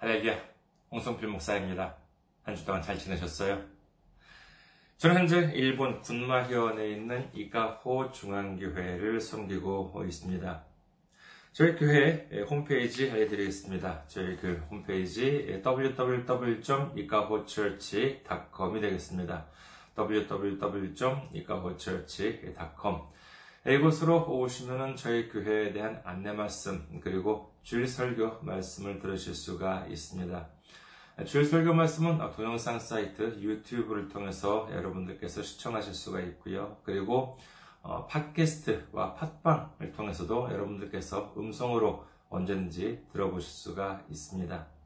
할렐루야, 홍성필 목사입니다. 한 주 동안 잘 지내셨어요? 저는 현재 일본 군마현에 있는 이카호 중앙교회를 섬기고 있습니다. 저희 교회 홈페이지 알려드리겠습니다. 저희 그 홈페이지 www.ikahochurch.com이 되겠습니다. www.ikahochurch.com 이곳으로 오시면 저희 교회에 대한 안내 말씀 그리고 주일 설교 말씀을 들으실 수가 있습니다. 주일 설교 말씀은 동영상 사이트 유튜브를 통해서 여러분들께서 시청하실 수가 있고요. 그리고 어, 팟캐스트와 팟빵을 통해서도 여러분들께서 음성으로 언제든지 들어보실 수가 있습니다.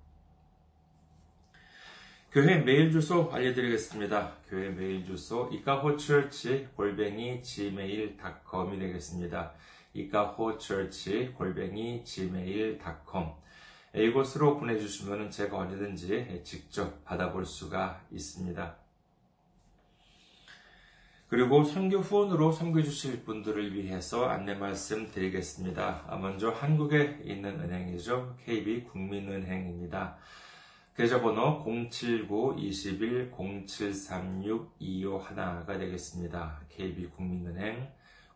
교회 메일 주소 알려드리겠습니다. 교회 메일 주소 이카호처치 골뱅이 gmail.com이 되겠습니다. 이카호처치 골뱅이 gmail.com 이곳으로 보내주시면 제가 언제든지 직접 받아볼 수가 있습니다. 그리고 선교 후원으로 섬겨주실 분들을 위해서 안내 말씀 드리겠습니다. 먼저 한국에 있는 은행이죠. KB 국민은행입니다. 계좌번호 079-21-0736-251가 되겠습니다. KB국민은행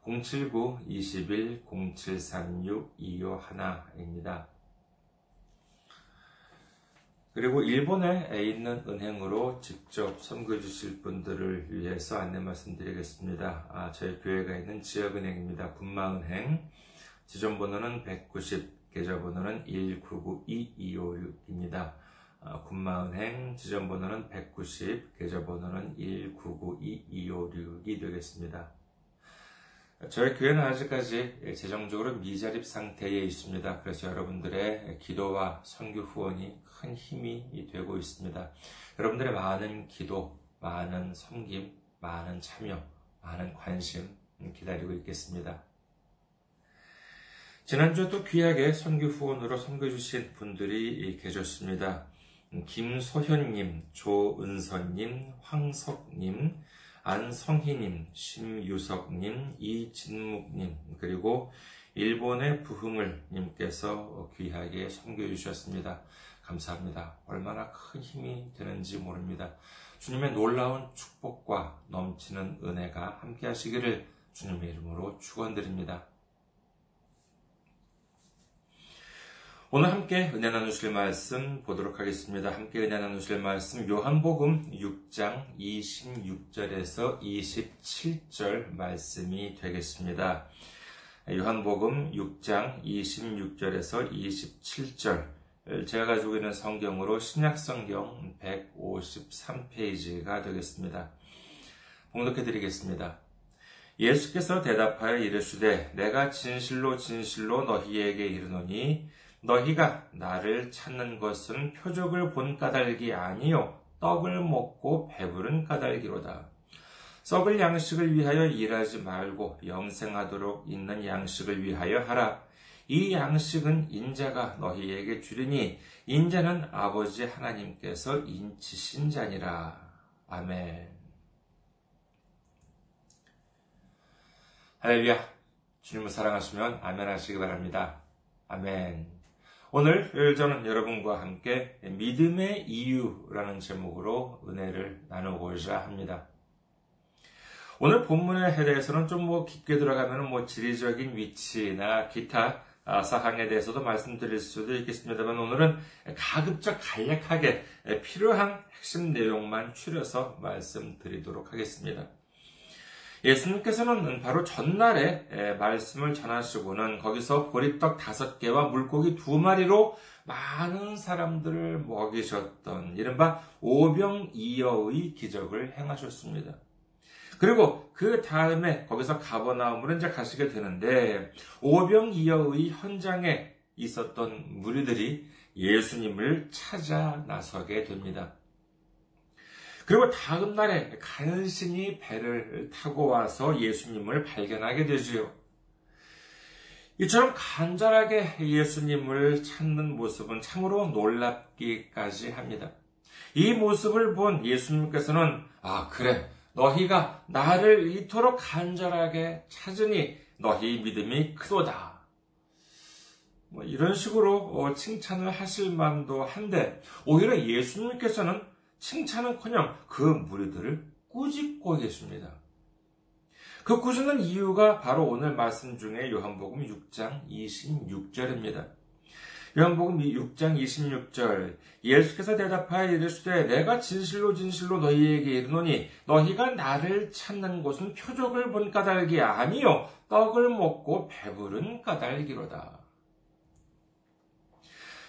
079-21-0736-251입니다. 그리고 일본에 있는 은행으로 직접 선거해 주실 분들을 위해서 안내 말씀드리겠습니다. 아, 저희 교회가 있는 지역은행입니다. 군마은행. 지점번호는 190, 계좌번호는 1992256입니다. 아, 군마은행 지점번호는 190, 계좌번호는 1992256이 되겠습니다. 저희 교회는 아직까지 재정적으로 미자립 상태에 있습니다. 그래서 여러분들의 기도와 선교 후원이 큰 힘이 되고 있습니다. 여러분들의 많은 기도, 많은 섬김, 많은 참여, 많은 관심 기다리고 있겠습니다. 지난주에 또 귀하게 선교 후원으로 섬겨주신 분들이 계셨습니다. 김소현님, 조은선님, 황석님, 안성희님, 심유석님, 이진묵님, 그리고 일본의 부흥을님께서 귀하게 섬겨 주셨습니다. 감사합니다. 얼마나 큰 힘이 되는지 모릅니다. 주님의 놀라운 축복과 넘치는 은혜가 함께 하시기를 주님의 이름으로 축원드립니다. 오늘 함께 은혜 나누실 말씀 보도록 하겠습니다. 함께 은혜 나누실 말씀 요한복음 6장 26절에서 27절 말씀이 되겠습니다. 요한복음 6장 26절에서 27절 제가 가지고 있는 성경으로 신약성경 153페이지가 되겠습니다. 봉독해 드리겠습니다. 예수께서 대답하여 이르시되 내가 진실로 진실로 너희에게 이르노니 너희가 나를 찾는 것은 표적을 본 까닭이 아니요 떡을 먹고 배부른 까닭이로다. 썩을 양식을 위하여 일하지 말고 영생하도록 있는 양식을 위하여 하라. 이 양식은 인자가 너희에게 주리니 인자는 아버지 하나님께서 인치신 자니라. 아멘. 할렐루야. 주님을 사랑하시면 아멘 하시기 바랍니다. 아멘. 오늘 저는 여러분과 함께 믿음의 이유라는 제목으로 은혜를 나누고자 합니다. 오늘 본문에 대해서는 좀 뭐 깊게 들어가면 뭐 지리적인 위치나 기타 사항에 대해서도 말씀드릴 수도 있겠습니다만 오늘은 가급적 간략하게 필요한 핵심 내용만 추려서 말씀드리도록 하겠습니다. 예수님께서는 바로 전날에 말씀을 전하시고는 거기서 보리떡 다섯 개와 물고기 두 마리로 많은 사람들을 먹이셨던 이른바 오병이어의 기적을 행하셨습니다. 그리고 그 다음에 거기서 가버나움으로 이제 가시게 되는데 오병이어의 현장에 있었던 무리들이 예수님을 찾아 나서게 됩니다. 그리고 다음 날에 간신히 배를 타고 와서 예수님을 발견하게 되지요. 이처럼 간절하게 예수님을 찾는 모습은 참으로 놀랍기까지 합니다. 이 모습을 본 예수님께서는 아 그래 너희가 나를 이토록 간절하게 찾으니 너희 믿음이 크도다. 뭐 이런 식으로 어, 칭찬을 하실 만도 한데 오히려 예수님께서는 칭찬은커녕 그 무리들을 꾸짖고 계십니다. 그 꾸짖는 이유가 바로 오늘 말씀 중에 요한복음 6장 26절입니다. 요한복음 6장 26절 예수께서 대답하여 이르시되 내가 진실로 진실로 너희에게 이르노니 너희가 나를 찾는 곳은 표적을 본 까닭이 아니요 떡을 먹고 배부른 까닭이로다.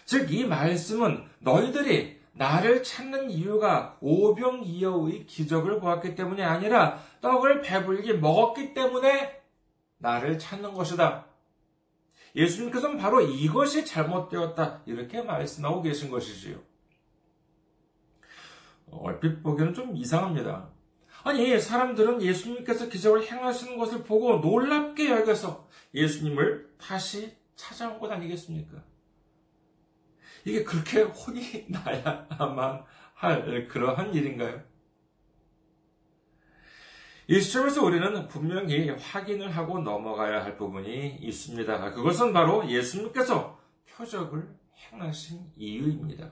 즉 이 말씀은 너희들이 나를 찾는 이유가 오병이어의 기적을 보았기 때문이 아니라 떡을 배불리 먹었기 때문에 나를 찾는 것이다. 예수님께서는 바로 이것이 잘못되었다. 이렇게 말씀하고 계신 것이지요. 얼핏 보기에는 좀 이상합니다. 아니, 사람들은 예수님께서 기적을 행하시는 것을 보고 놀랍게 여겨서 예수님을 다시 찾아온 것 아니겠습니까? 이게 그렇게 혼이 나야만 할 그러한 일인가요? 이 시점에서 우리는 분명히 확인을 하고 넘어가야 할 부분이 있습니다. 그것은 바로 예수님께서 표적을 행하신 이유입니다.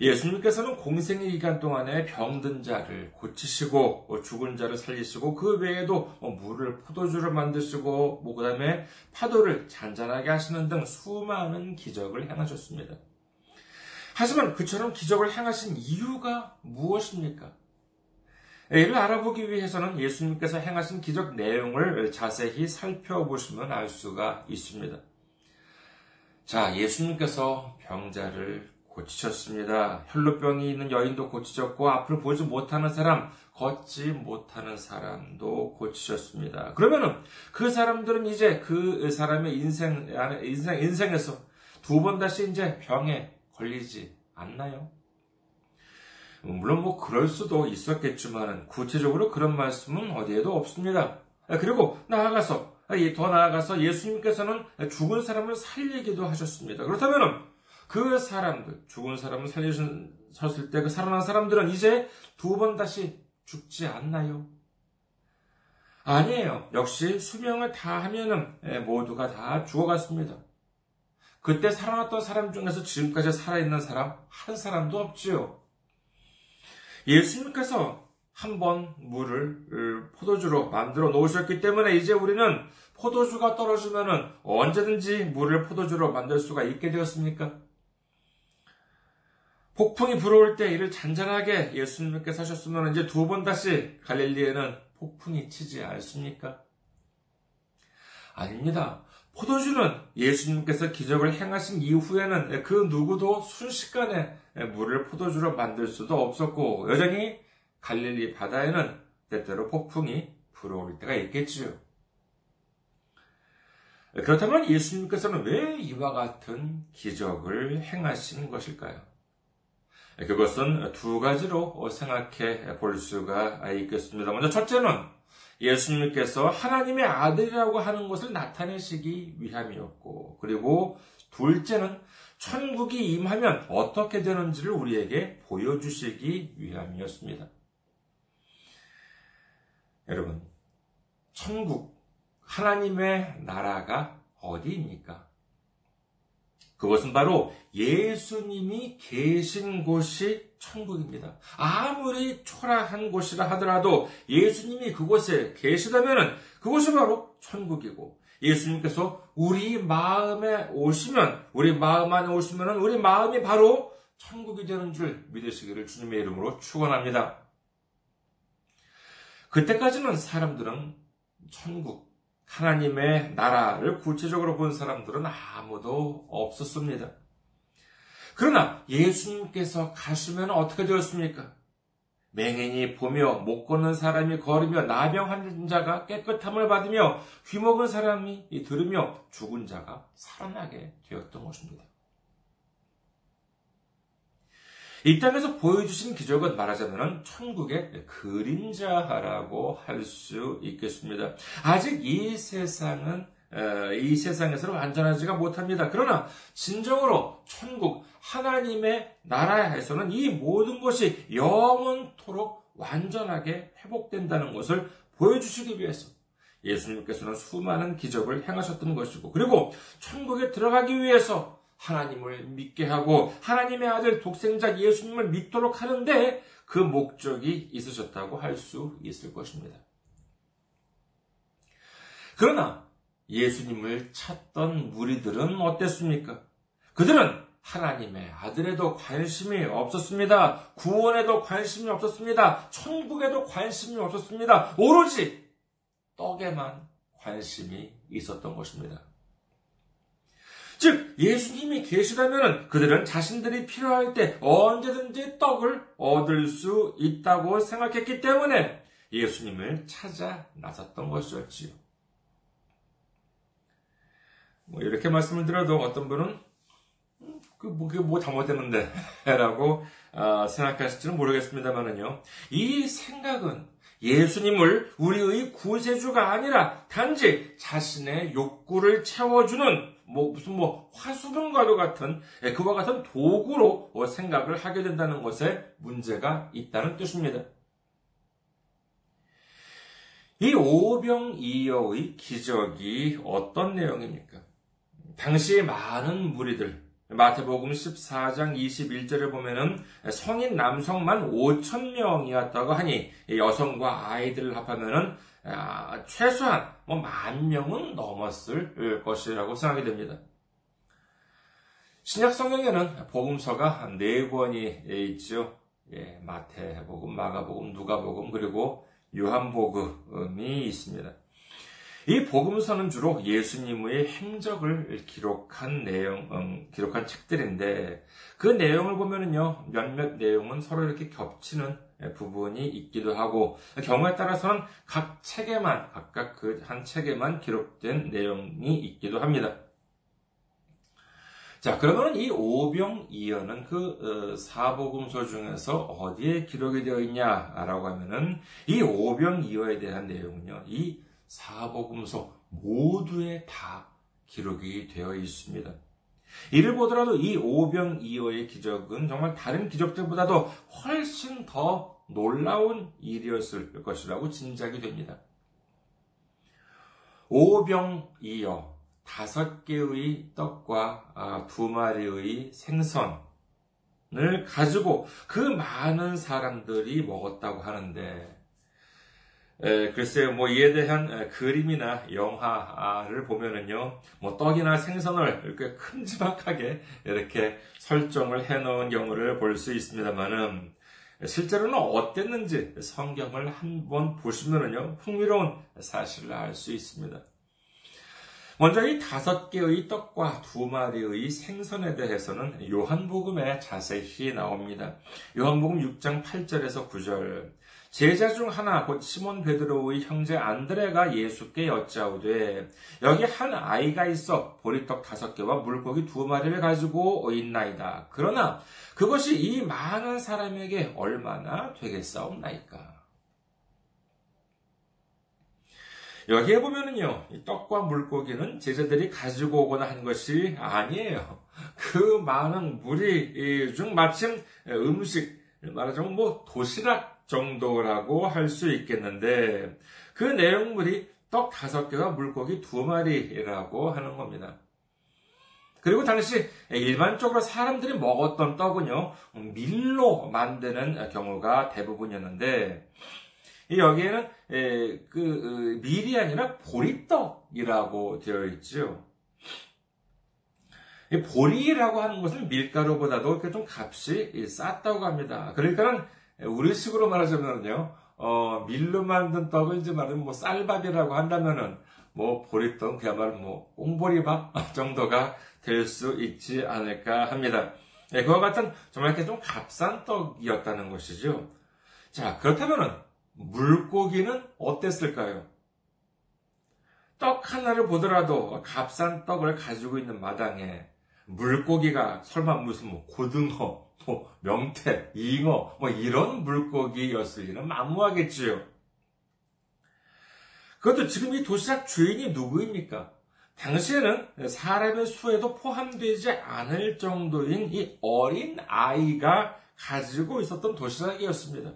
예수님께서는 공생의 기간 동안에 병든 자를 고치시고 죽은 자를 살리시고 그 외에도 뭐 물을 포도주를 만드시고 뭐 그다음에 파도를 잔잔하게 하시는 등 수많은 기적을 행하셨습니다. 하지만 그처럼 기적을 행하신 이유가 무엇입니까? 이를 알아보기 위해서는 예수님께서 행하신 기적 내용을 자세히 살펴보시면 알 수가 있습니다. 자, 예수님께서 병자를 고치셨습니다. 혈루병이 있는 여인도 고치셨고 앞을 보지 못하는 사람, 걷지 못하는 사람도 고치셨습니다. 그러면은 그 사람들은 이제 그 사람의 인생 인생 인생에서 두 번 다시 이제 병에 걸리지 않나요? 물론 뭐 그럴 수도 있었겠지만 구체적으로 그런 말씀은 어디에도 없습니다. 그리고 나아가서 더 나아가서 예수님께서는 죽은 사람을 살리기도 하셨습니다. 그렇다면 그 사람들 죽은 사람을 살리셨을 때 그 살아난 사람들은 이제 두 번 다시 죽지 않나요? 아니에요. 역시 수명을 다 하면은 모두가 다 죽어갔습니다. 그때 살아났던 사람 중에서 지금까지 살아있는 사람 한 사람도 없지요. 예수님께서 한 번 물을 포도주로 만들어 놓으셨기 때문에 이제 우리는 포도주가 떨어지면 언제든지 물을 포도주로 만들 수가 있게 되었습니까? 폭풍이 불어올 때 이를 잔잔하게 예수님께서 하셨으면 이제 두 번 다시 갈릴리에는 폭풍이 치지 않습니까? 아닙니다. 포도주는 예수님께서 기적을 행하신 이후에는 그 누구도 순식간에 물을 포도주로 만들 수도 없었고 여전히 갈릴리 바다에는 때때로 폭풍이 불어올 때가 있겠지요. 그렇다면 예수님께서는 왜 이와 같은 기적을 행하시는 것일까요? 그것은 두 가지로 생각해 볼 수가 있겠습니다. 먼저 첫째는 예수님께서 하나님의 아들이라고 하는 것을 나타내시기 위함이었고, 그리고 둘째는 천국이 임하면 어떻게 되는지를 우리에게 보여주시기 위함이었습니다. 여러분, 천국, 하나님의 나라가 어디입니까? 그것은 바로 예수님이 계신 곳이 천국입니다. 아무리 초라한 곳이라 하더라도 예수님이 그곳에 계시다면 그곳이 바로 천국이고 예수님께서 우리 마음에 오시면 우리 마음 안에 오시면 우리 마음이 바로 천국이 되는 줄 믿으시기를 주님의 이름으로 축원합니다. 그때까지는 사람들은 천국 하나님의 나라를 구체적으로 본 사람들은 아무도 없었습니다. 그러나 예수님께서 가시면 어떻게 되었습니까? 맹인이 보며 못 걷는 사람이 걸으며 나병 환 자가 깨끗함을 받으며 귀 먹은 사람이 들으며 죽은 자가 살아나게 되었던 것입니다. 이 땅에서 보여주신 기적은 말하자면 천국의 그림자라고 할 수 있겠습니다. 아직 이 세상은 이 세상에서는 완전하지가 못합니다. 그러나 진정으로 천국 하나님의 나라에서는 이 모든 것이 영원토록 완전하게 회복된다는 것을 보여주시기 위해서 예수님께서는 수많은 기적을 행하셨던 것이고, 그리고 천국에 들어가기 위해서 하나님을 믿게 하고 하나님의 아들 독생자 예수님을 믿도록 하는데 그 목적이 있으셨다고 할 수 있을 것입니다. 그러나 예수님을 찾던 무리들은 어땠습니까? 그들은 하나님의 아들에도 관심이 없었습니다. 구원에도 관심이 없었습니다. 천국에도 관심이 없었습니다. 오로지 떡에만 관심이 있었던 것입니다. 즉, 예수님이 계시다면 그들은 자신들이 필요할 때 언제든지 떡을 얻을 수 있다고 생각했기 때문에 예수님을 찾아 나섰던 것이었지요. 뭐 이렇게 말씀을 드려도 어떤 분은 음, 그 뭐, 뭐 잘못됐는데 라고 아, 생각하실지는 모르겠습니다만은요. 이 생각은 예수님을 우리의 구세주가 아니라 단지 자신의 욕구를 채워주는 뭐 무슨 뭐 화수분과도 같은 예, 그와 같은 도구로 생각을 하게 된다는 것에 문제가 있다는 뜻입니다. 이 오병이어의 기적이 어떤 내용입니까? 당시 많은 무리들, 마태복음 14장 21절에 보면은 성인 남성만 5천 명이었다고 하니 여성과 아이들을 합하면은 아, 최소한 뭐 만 명은 넘었을 것이라고 생각이 됩니다. 신약 성경에는 복음서가 네 권이 있죠. 예, 마태복음, 마가복음, 누가복음 그리고 요한복음이 있습니다. 이 복음서는 주로 예수님의 행적을 기록한 내용, 음, 기록한 책들인데 그 내용을 보면은요 몇몇 내용은 서로 이렇게 겹치는 부분이 있기도 하고 경우에 따라서는 각 책에만 각각 그 한 책에만 기록된 내용이 있기도 합니다. 자, 그러면 이 오병이어는 그 어, 사복음서 중에서 어디에 기록이 되어 있냐라고 하면은 이 오병이어에 대한 내용은요. 이 사복음서 모두에 다 기록이 되어 있습니다. 이를 보더라도 이 오병이어의 기적은 정말 다른 기적들보다도 훨씬 더 놀라운 일이었을 것이라고 짐작이 됩니다. 오병이어 다섯 개의 떡과 아, 두 마리의 생선을 가지고 그 많은 사람들이 먹었다고 하는데 에, 글쎄요, 뭐 이에 대한 그림이나 영화를 보면은요, 뭐 떡이나 생선을 이렇게 큼지막하게 이렇게 설정을 해놓은 경우를 볼 수 있습니다만은 실제로는 어땠는지 성경을 한번 보시면은요, 흥미로운 사실을 알 수 있습니다. 먼저 이 다섯 개의 떡과 두 마리의 생선에 대해서는 요한복음에 자세히 나옵니다. 요한복음 6장 8절에서 9절. 제자 중 하나 곧 시몬 베드로의 형제 안드레가 예수께 여짜오되 여기 한 아이가 있어 보리떡 다섯 개와 물고기 두 마리를 가지고 있나이다. 그러나 그것이 이 많은 사람에게 얼마나 되겠사옵나이까. 여기에 보면은요, 떡과 물고기는 제자들이 가지고 오거나 한 것이 아니에요. 그 많은 무리 중 마침 음식, 말하자면 뭐 도시락 정도라고 할 수 있겠는데 그 내용물이 떡 다섯 개와 물고기 두 마리라고 하는 겁니다. 그리고 당시 일반적으로 사람들이 먹었던 떡은요, 밀로 만드는 경우가 대부분이었는데, 여기에는 그 밀이 아니라 보리떡이라고 되어 있죠. 보리라고 하는 것은 밀가루보다도 좀 값이 쌌다고 합니다. 그러니까는 우리식으로 말하자면요, 어, 밀로 만든 떡을 이제 말하면 뭐 쌀밥이라고 한다면은 뭐 보리떡 그야말로 뭐 꽁보리밥 정도가 될 수 있지 않을까 합니다. 네, 그와 같은 정말 이렇게 좀 값싼 떡이었다는 것이죠. 자, 그렇다면은 물고기는 어땠을까요? 떡 하나를 보더라도 값싼 떡을 가지고 있는 마당에 물고기가 설마 무슨 뭐 고등어, 뭐 명태, 잉어, 뭐 이런 물고기였을 리는 만무하겠지요. 그것도 지금 이 도시락 주인이 누구입니까? 당시에는 사람의 수에도 포함되지 않을 정도인 이 어린 아이가 가지고 있었던 도시락이었습니다.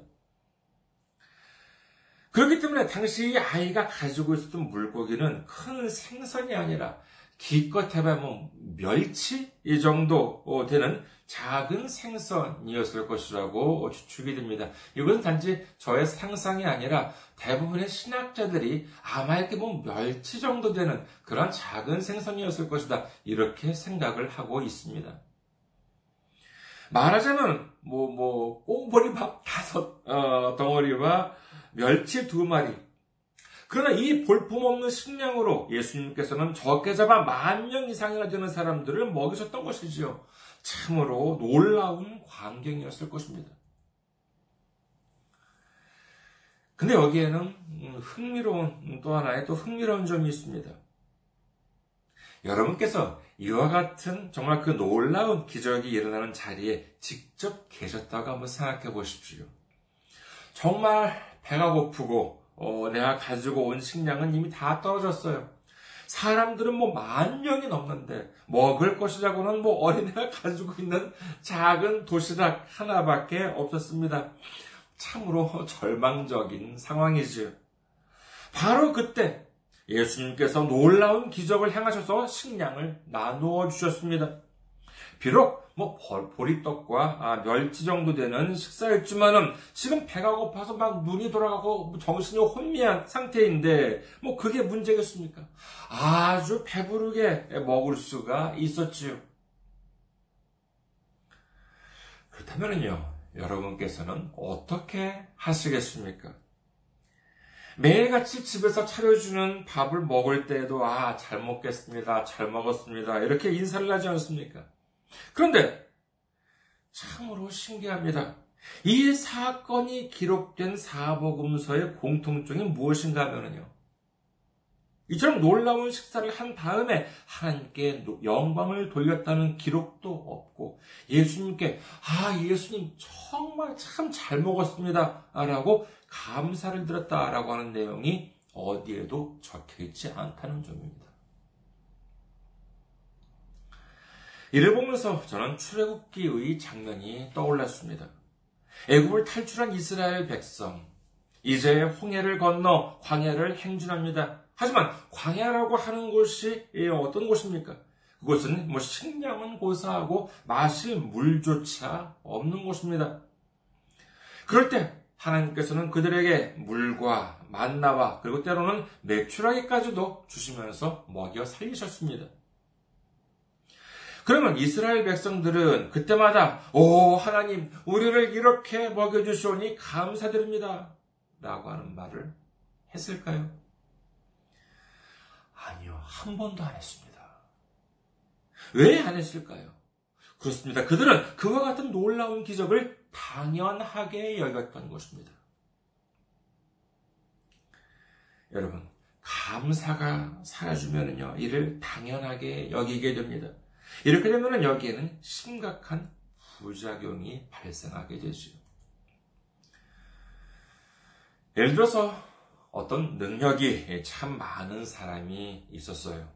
그렇기 때문에 당시 아이가 가지고 있었던 물고기는 큰 생선이 아니라 기껏 해봐면 멸치 이 정도 되는 작은 생선이었을 것이라고 추측이 됩니다. 이것은 단지 저의 상상이 아니라 대부분의 신학자들이 아마 이렇게 뭐 멸치 정도 되는 그런 작은 생선이었을 것이다. 이렇게 생각을 하고 있습니다. 말하자면 뭐뭐 꽁보리밥 다섯 어, 덩어리와 멸치 두 마리. 그러나 이 볼품없는 식량으로 예수님께서는 적게 잡아 만 명 이상이나 되는 사람들을 먹이셨던 것이지요. 참으로 놀라운 광경이었을 것입니다. 근데 여기에는 흥미로운 또 하나의 또 흥미로운 점이 있습니다. 여러분께서 이와 같은 정말 그 놀라운 기적이 일어나는 자리에 직접 계셨다고 한번 생각해 보십시오. 정말 배가 고프고 어, 내가 가지고 온 식량은 이미 다 떨어졌어요. 사람들은 뭐 만 명이 넘는데 먹을 것이라고는 뭐 어린애가 가지고 있는 작은 도시락 하나밖에 없었습니다. 참으로 절망적인 상황이지요. 바로 그때 예수님께서 놀라운 기적을 행하셔서 식량을 나누어 주셨습니다. 비록 뭐 보리떡과 아, 멸치 정도 되는 식사였지만은 지금 배가 고파서 막 눈이 돌아가고 뭐 정신이 혼미한 상태인데 뭐 그게 문제겠습니까? 아주 배부르게 먹을 수가 있었지요. 그렇다면요, 여러분께서는 어떻게 하시겠습니까? 매일같이 집에서 차려주는 밥을 먹을 때에도 아, 잘 먹겠습니다. 잘 먹었습니다. 이렇게 인사를 하지 않습니까? 그런데 참으로 신기합니다. 이 사건이 기록된 사복음서의 공통점이 무엇인가 하면요. 이처럼 놀라운 식사를 한 다음에 하나님께 영광을 돌렸다는 기록도 없고 예수님께 아 예수님 정말 참 잘 먹었습니다 라고 감사를 드렸다라고 하는 내용이 어디에도 적혀 있지 않다는 점입니다. 이를 보면서 저는 출애굽기의 장면이 떠올랐습니다. 애굽을 탈출한 이스라엘 백성 이제 홍해를 건너 광야를 행진합니다. 하지만 광야라고 하는 곳이 어떤 곳입니까? 그곳은 뭐 식량은 고사하고 마실 물조차 없는 곳입니다. 그럴 때 하나님께서는 그들에게 물과 만나와 그리고 때로는 매출하기까지도 주시면서 먹여 살리셨습니다. 그러면 이스라엘 백성들은 그때마다 오 하나님 우리를 이렇게 먹여주시오니 감사드립니다 라고 하는 말을 했을까요? 아니요 한 번도 안 했습니다. 왜 안 했을까요? 그렇습니다. 그들은 그와 같은 놀라운 기적을 당연하게 여겼던 것입니다. 여러분, 감사가 사라지면요, 이를 당연하게 여기게 됩니다. 이렇게 되면 여기에는 심각한 부작용이 발생하게 되죠. 예를 들어서 어떤 능력이 참 많은 사람이 있었어요.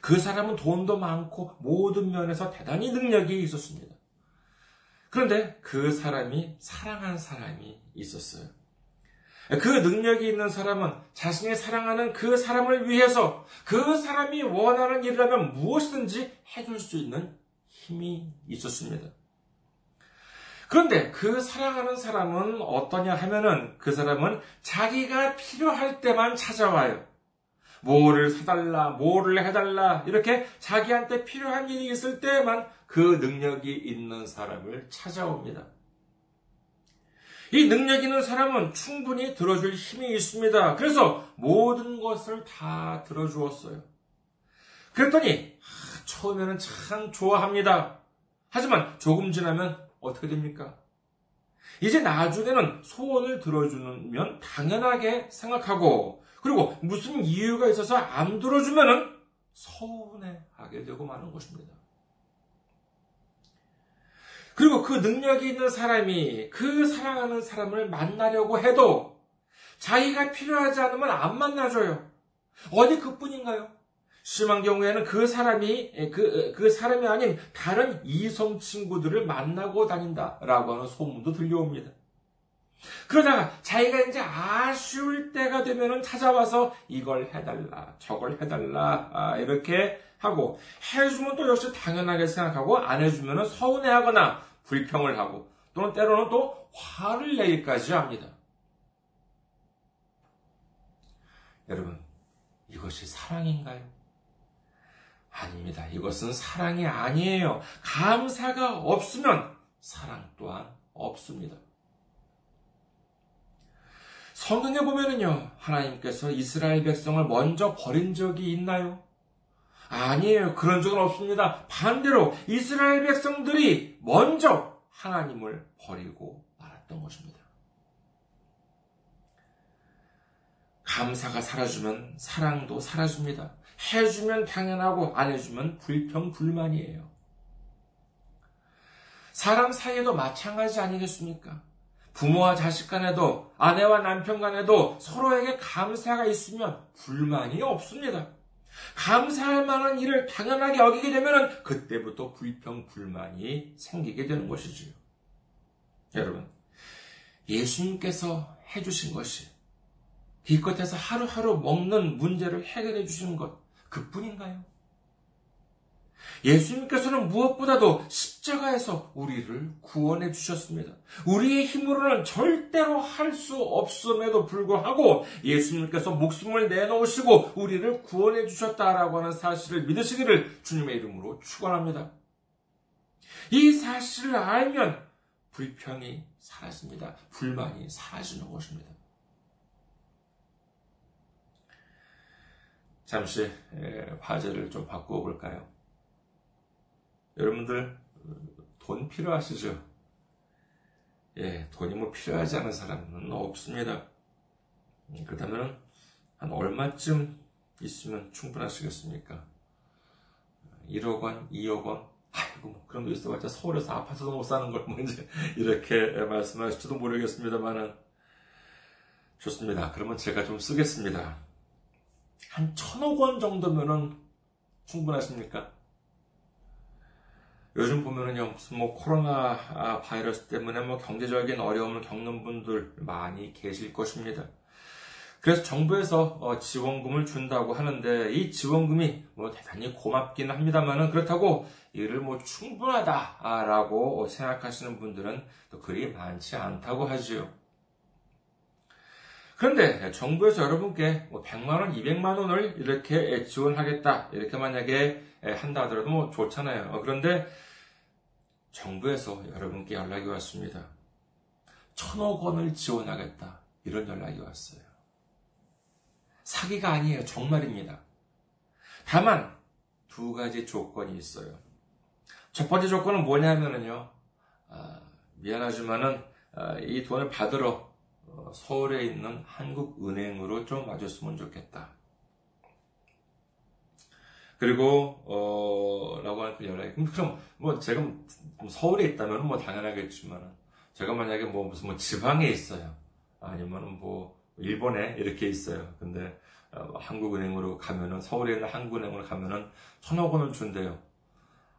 그 사람은 돈도 많고 모든 면에서 대단히 능력이 있었습니다. 그런데 그 사람이 사랑한 사람이 있었어요. 그 능력이 있는 사람은 자신이 사랑하는 그 사람을 위해서 그 사람이 원하는 일을 하면 무엇이든지 해줄 수 있는 힘이 있었습니다. 그런데 그 사랑하는 사람은 어떠냐 하면은 그 사람은 자기가 필요할 때만 찾아와요. 뭐를 사달라, 뭐를 해달라, 이렇게 자기한테 필요한 일이 있을 때만 그 능력이 있는 사람을 찾아옵니다. 이 능력 있는 사람은 충분히 들어줄 힘이 있습니다. 그래서 모든 것을 다 들어주었어요. 그랬더니 처음에는 참 좋아합니다. 하지만 조금 지나면 어떻게 됩니까? 이제 나중에는 소원을 들어주면 당연하게 생각하고 그리고 무슨 이유가 있어서 안 들어주면은 서운해하게 되고 마는 것입니다. 그리고 그 능력이 있는 사람이 그 사랑하는 사람을 만나려고 해도 자기가 필요하지 않으면 안 만나줘요. 어디 그뿐인가요? 심한 경우에는 그 사람이 그, 그 사람이 아닌 다른 이성 친구들을 만나고 다닌다라고 하는 소문도 들려옵니다. 그러다가 자기가 이제 아쉬울 때가 되면은 찾아와서 이걸 해달라, 저걸 해달라, 아, 이렇게 하고, 해주면 또 역시 당연하게 생각하고, 안 해주면은 서운해하거나 불평을 하고, 또는 때로는 또 화를 내기까지 합니다. 여러분, 이것이 사랑인가요? 아닙니다. 이것은 사랑이 아니에요. 감사가 없으면 사랑 또한 없습니다. 성경에 보면은요, 하나님께서 이스라엘 백성을 먼저 버린 적이 있나요? 아니에요. 그런 적은 없습니다. 반대로 이스라엘 백성들이 먼저 하나님을 버리고 말았던 것입니다. 감사가 사라지면 사랑도 사라집니다. 해주면 당연하고 안 해주면 불평, 불만이에요. 사람 사이에도 마찬가지 아니겠습니까? 부모와 자식 간에도 아내와 남편 간에도 서로에게 감사가 있으면 불만이 없습니다. 감사할 만한 일을 당연하게 여기게 되면 그때부터 불평, 불만이 생기게 되는 것이지요. 여러분, 예수님께서 해주신 것이 기껏해서 하루하루 먹는 문제를 해결해 주시는 것, 그 뿐인가요? 예수님께서는 무엇보다도 십자가에서 우리를 구원해 주셨습니다. 우리의 힘으로는 절대로 할 수 없음에도 불구하고 예수님께서 목숨을 내놓으시고 우리를 구원해 주셨다라고 하는 사실을 믿으시기를 주님의 이름으로 축원합니다. 이 사실을 알면 불평이 사라집니다. 불만이 사라지는 것입니다. 잠시 화제를 좀 바꾸어 볼까요? 여러분들 돈 필요하시죠? 예, 돈이 뭐 필요하지 않은 사람은 없습니다. 그렇다면 한 얼마쯤 있으면 충분하시겠습니까? 1억 원, 2억 원, 아이고 뭐 그런 거 있어봤자 서울에서 아파트도 못 사는 걸 뭐 이제 이렇게 말씀하실지도 모르겠습니다만은 좋습니다. 그러면 제가 좀 쓰겠습니다. 한 천억 원 정도면은 충분하십니까? 요즘 보면은요, 무슨 뭐 코로나 아, 바이러스 때문에 뭐 경제적인 어려움을 겪는 분들 많이 계실 것입니다. 그래서 정부에서 어, 지원금을 준다고 하는데 이 지원금이 뭐 대단히 고맙기는 합니다만은 그렇다고 이를 뭐 충분하다라고 생각하시는 분들은 또 그리 많지 않다고 하지요. 그런데 정부에서 여러분께 100만 뭐 원, 200만 원을 이렇게 지원하겠다 이렇게 만약에 한다 하더라도 뭐 좋잖아요. 어, 그런데 정부에서 여러분께 연락이 왔습니다. 천억 원을 지원하겠다. 이런 연락이 왔어요. 사기가 아니에요. 정말입니다. 다만 두 가지 조건이 있어요. 첫 번째 조건은 뭐냐면요. 아, 미안하지만은 아, 이 돈을 받으러 어, 서울에 있는 한국은행으로 좀 와줬으면 좋겠다. 그리고 어 라고 하는 그 연락이 그럼 뭐 제가 서울에 있다면 뭐 당연하겠지만 제가 만약에 뭐 무슨 뭐 지방에 있어요 아니면 뭐 일본에 이렇게 있어요 근데 어, 한국은행으로 가면은 서울에 있는 한국은행으로 가면은 천억 원을 준대요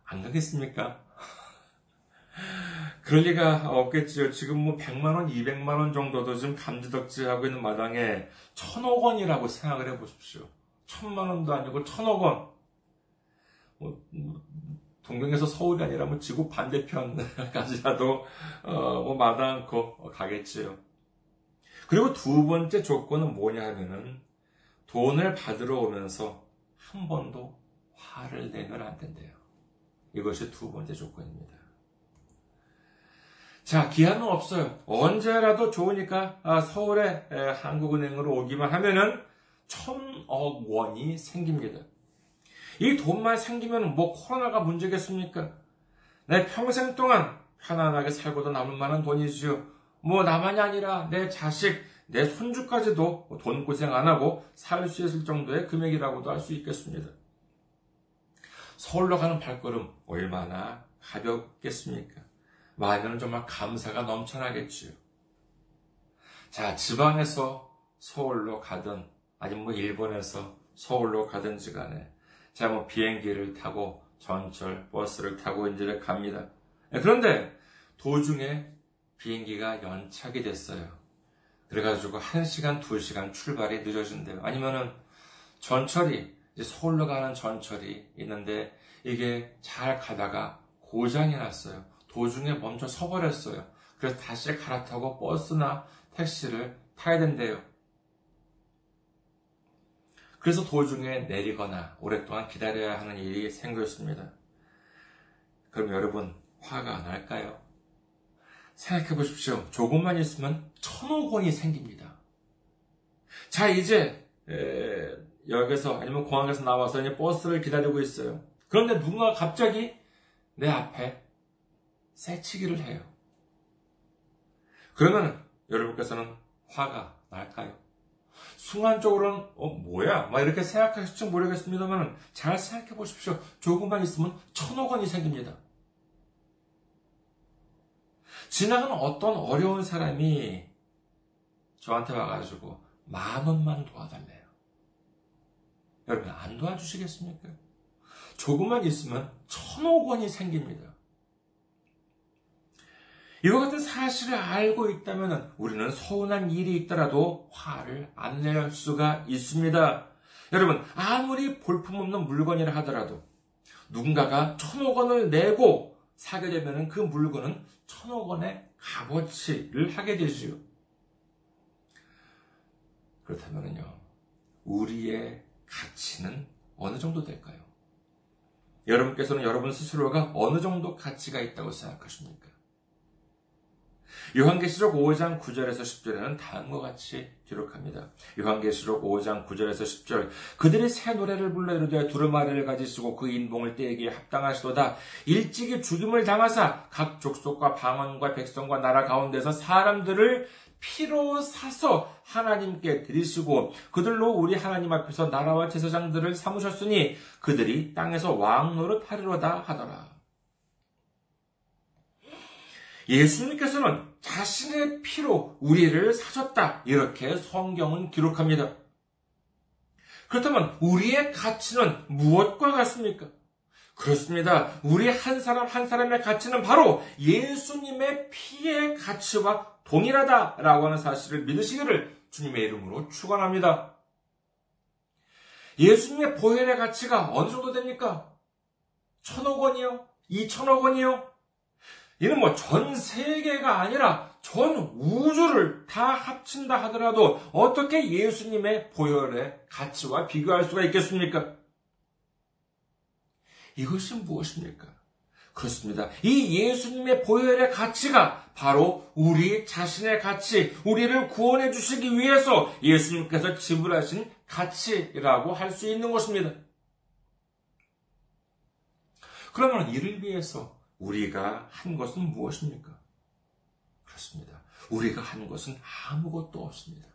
안 가겠습니까? 그럴 리가 없겠지요. 지금 뭐 100만 원, 200만 원 정도도 지금 감지덕지하고 있는 마당에 천억 원이라고 생각을 해 보십시오. 천만 원도 아니고 천억 원. 뭐, 동경에서 서울이 아니라 뭐 지구 반대편까지라도 어, 뭐 마다 않고 가겠지요. 그리고 두 번째 조건은 뭐냐 하면은 돈을 받으러 오면서 한 번도 화를 내면 안 된대요. 이것이 두 번째 조건입니다. 자, 기한은 없어요. 언제라도 좋으니까 아, 서울에 한국은행으로 오기만 하면은 천억 원이 생깁니다. 이 돈만 생기면 뭐 코로나가 문제겠습니까? 내 평생 동안 편안하게 살고도 남을 만한 돈이지요. 뭐 나만이 아니라 내 자식, 내 손주까지도 돈 고생 안 하고 살 수 있을 정도의 금액이라고도 할 수 있겠습니다. 서울로 가는 발걸음 얼마나 가볍겠습니까? 마음에는 정말 감사가 넘쳐나겠지요. 자, 지방에서 서울로 가든 아니면 뭐 일본에서 서울로 가든지 간에 자, 뭐 비행기를 타고 전철, 버스를 타고 이제 갑니다. 네, 그런데 도중에 비행기가 연착이 됐어요. 그래가지고 1시간, 2시간 출발이 늦어진대요. 아니면은 전철이, 서울로 가는 전철이 있는데 이게 잘 가다가 고장이 났어요. 도중에 멈춰 서버렸어요. 그래서 다시 갈아타고 버스나 택시를 타야 된대요. 그래서 도중에 내리거나 오랫동안 기다려야 하는 일이 생겼습니다. 그럼 여러분, 화가 날까요? 생각해 보십시오. 조금만 있으면 천억 원이 생깁니다. 자, 이제, 에, 역에서 아니면 공항에서 나와서 이제 버스를 기다리고 있어요. 그런데 누군가 갑자기 내 앞에 새치기를 해요. 그러면 여러분께서는 화가 날까요? 순간적으로는 어 뭐야? 막 이렇게 생각하실지 모르겠습니다만 잘 생각해 보십시오. 조금만 있으면 천억 원이 생깁니다. 지나가는 어떤 어려운 사람이 저한테 와가지고 만 원만 도와달래요. 여러분 안 도와주시겠습니까? 조금만 있으면 천억 원이 생깁니다. 이와 같은 사실을 알고 있다면 우리는 서운한 일이 있더라도 화를 안 낼 수가 있습니다. 여러분, 아무리 볼품없는 물건이라 하더라도 누군가가 천억 원을 내고 사게 되면 그 물건은 천억 원의 값어치를 하게 되지요. 그렇다면요, 우리의 가치는 어느 정도 될까요? 여러분께서는 여러분 스스로가 어느 정도 가치가 있다고 생각하십니까? 요한계시록 5장 9절에서 10절에는 다음과 같이 기록합니다. 요한계시록 5장 9절에서 10절 그들이 새 노래를 불러 이르되 두루마리를 가지시고 그 인봉을 떼기에 합당하시도다 일찍이 죽임을 당하사 각 족속과 방언과 백성과 나라 가운데서 사람들을 피로 사서 하나님께 드리시고 그들로 우리 하나님 앞에서 나라와 제사장들을 삼으셨으니 그들이 땅에서 왕 노릇 하리로다 하더라. 예수님께서는 자신의 피로 우리를 사셨다. 이렇게 성경은 기록합니다. 그렇다면 우리의 가치는 무엇과 같습니까? 그렇습니다. 우리 한 사람 한 사람의 가치는 바로 예수님의 피의 가치와 동일하다라고 하는 사실을 믿으시기를 주님의 이름으로 축원합니다. 예수님의 보혈의 가치가 어느 정도 됩니까? 천억 원이요? 이천억 원이요? 이는 뭐 전 세계가 아니라 전 우주를 다 합친다 하더라도 어떻게 예수님의 보혈의 가치와 비교할 수가 있겠습니까? 이것이 무엇입니까? 그렇습니다. 이 예수님의 보혈의 가치가 바로 우리 자신의 가치, 우리를 구원해 주시기 위해서 예수님께서 지불하신 가치라고 할 수 있는 것입니다. 그러면 이를 위해서 우리가 한 것은 무엇입니까? 그렇습니다. 우리가 한 것은 아무것도 없습니다.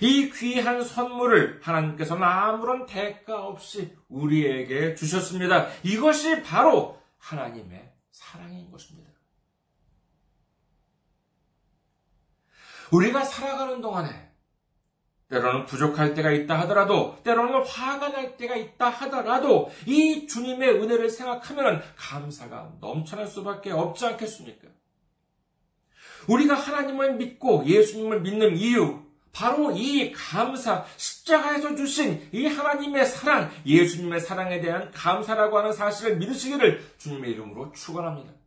이 귀한 선물을 하나님께서는 아무런 대가 없이 우리에게 주셨습니다. 이것이 바로 하나님의 사랑인 것입니다. 우리가 살아가는 동안에 때로는 부족할 때가 있다 하더라도, 때로는 화가 날 때가 있다 하더라도, 이 주님의 은혜를 생각하면 감사가 넘쳐날 수밖에 없지 않겠습니까? 우리가 하나님을 믿고 예수님을 믿는 이유, 바로 이 감사, 십자가에서 주신 이 하나님의 사랑, 예수님의 사랑에 대한 감사라고 하는 사실을 믿으시기를 주님의 이름으로 축원합니다.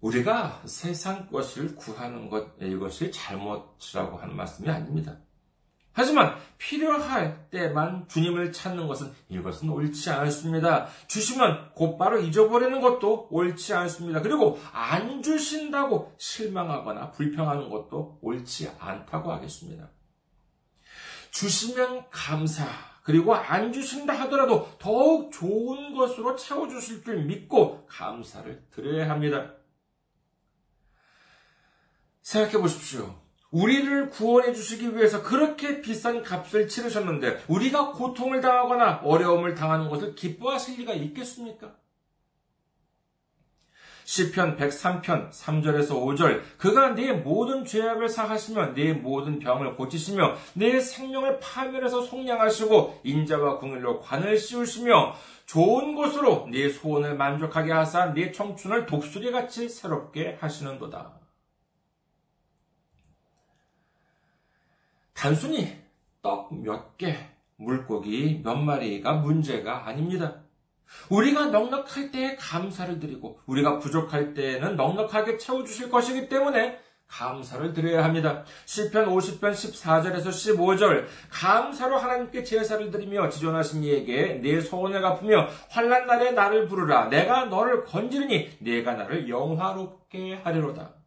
우리가 세상 것을 구하는 것, 이것이 잘못이라고 하는 말씀이 아닙니다. 하지만 필요할 때만 주님을 찾는 것은 이것은 옳지 않습니다. 주시면 곧바로 잊어버리는 것도 옳지 않습니다. 그리고 안 주신다고 실망하거나 불평하는 것도 옳지 않다고 하겠습니다. 주시면 감사, 그리고 안 주신다 하더라도 더욱 좋은 것으로 채워주실 줄 믿고 감사를 드려야 합니다. 생각해 보십시오. 우리를 구원해 주시기 위해서 그렇게 비싼 값을 치르셨는데 우리가 고통을 당하거나 어려움을 당하는 것을 기뻐하실 리가 있겠습니까? 시편 103편 3절에서 5절 그가 네 모든 죄악을 사하시며 네 모든 병을 고치시며 네 생명을 파멸해서 속량하시고 인자와 궁일로 관을 씌우시며 좋은 곳으로 네 소원을 만족하게 하사 네 청춘을 독수리같이 새롭게 하시는도다. 단순히 떡 몇 개, 물고기 몇 마리가 문제가 아닙니다. 우리가 넉넉할 때에 감사를 드리고 우리가 부족할 때에는 넉넉하게 채워주실 것이기 때문에 감사를 드려야 합니다. 시편 50편 14절에서 15절 감사로 하나님께 제사를 드리며 지존하신 이에게 내 소원을 갚으며 환란 날에 나를 부르라 내가 너를 건지르니 내가 나를 영화롭게 하리로다.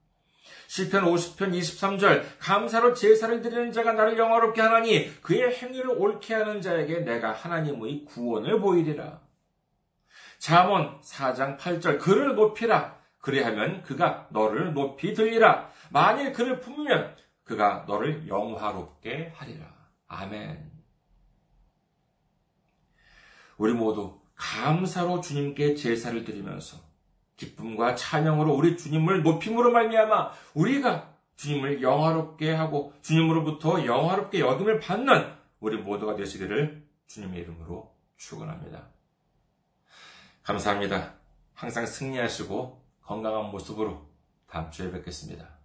시편 50편 23절 감사로 제사를 드리는 자가 나를 영화롭게 하나니 그의 행위를 옳게 하는 자에게 내가 하나님의 구원을 보이리라. 잠언 4장 8절 그를 높이라 그리하면 그가 너를 높이 들리라. 만일 그를 품으면 그가 너를 영화롭게 하리라. 아멘. 우리 모두 감사로 주님께 제사를 드리면서 기쁨과 찬양으로 우리 주님을 높임으로 말미암아 우리가 주님을 영화롭게 하고 주님으로부터 영화롭게 여김을 받는 우리 모두가 되시기를 주님의 이름으로 축원합니다. 감사합니다. 항상 승리하시고 건강한 모습으로 다음 주에 뵙겠습니다.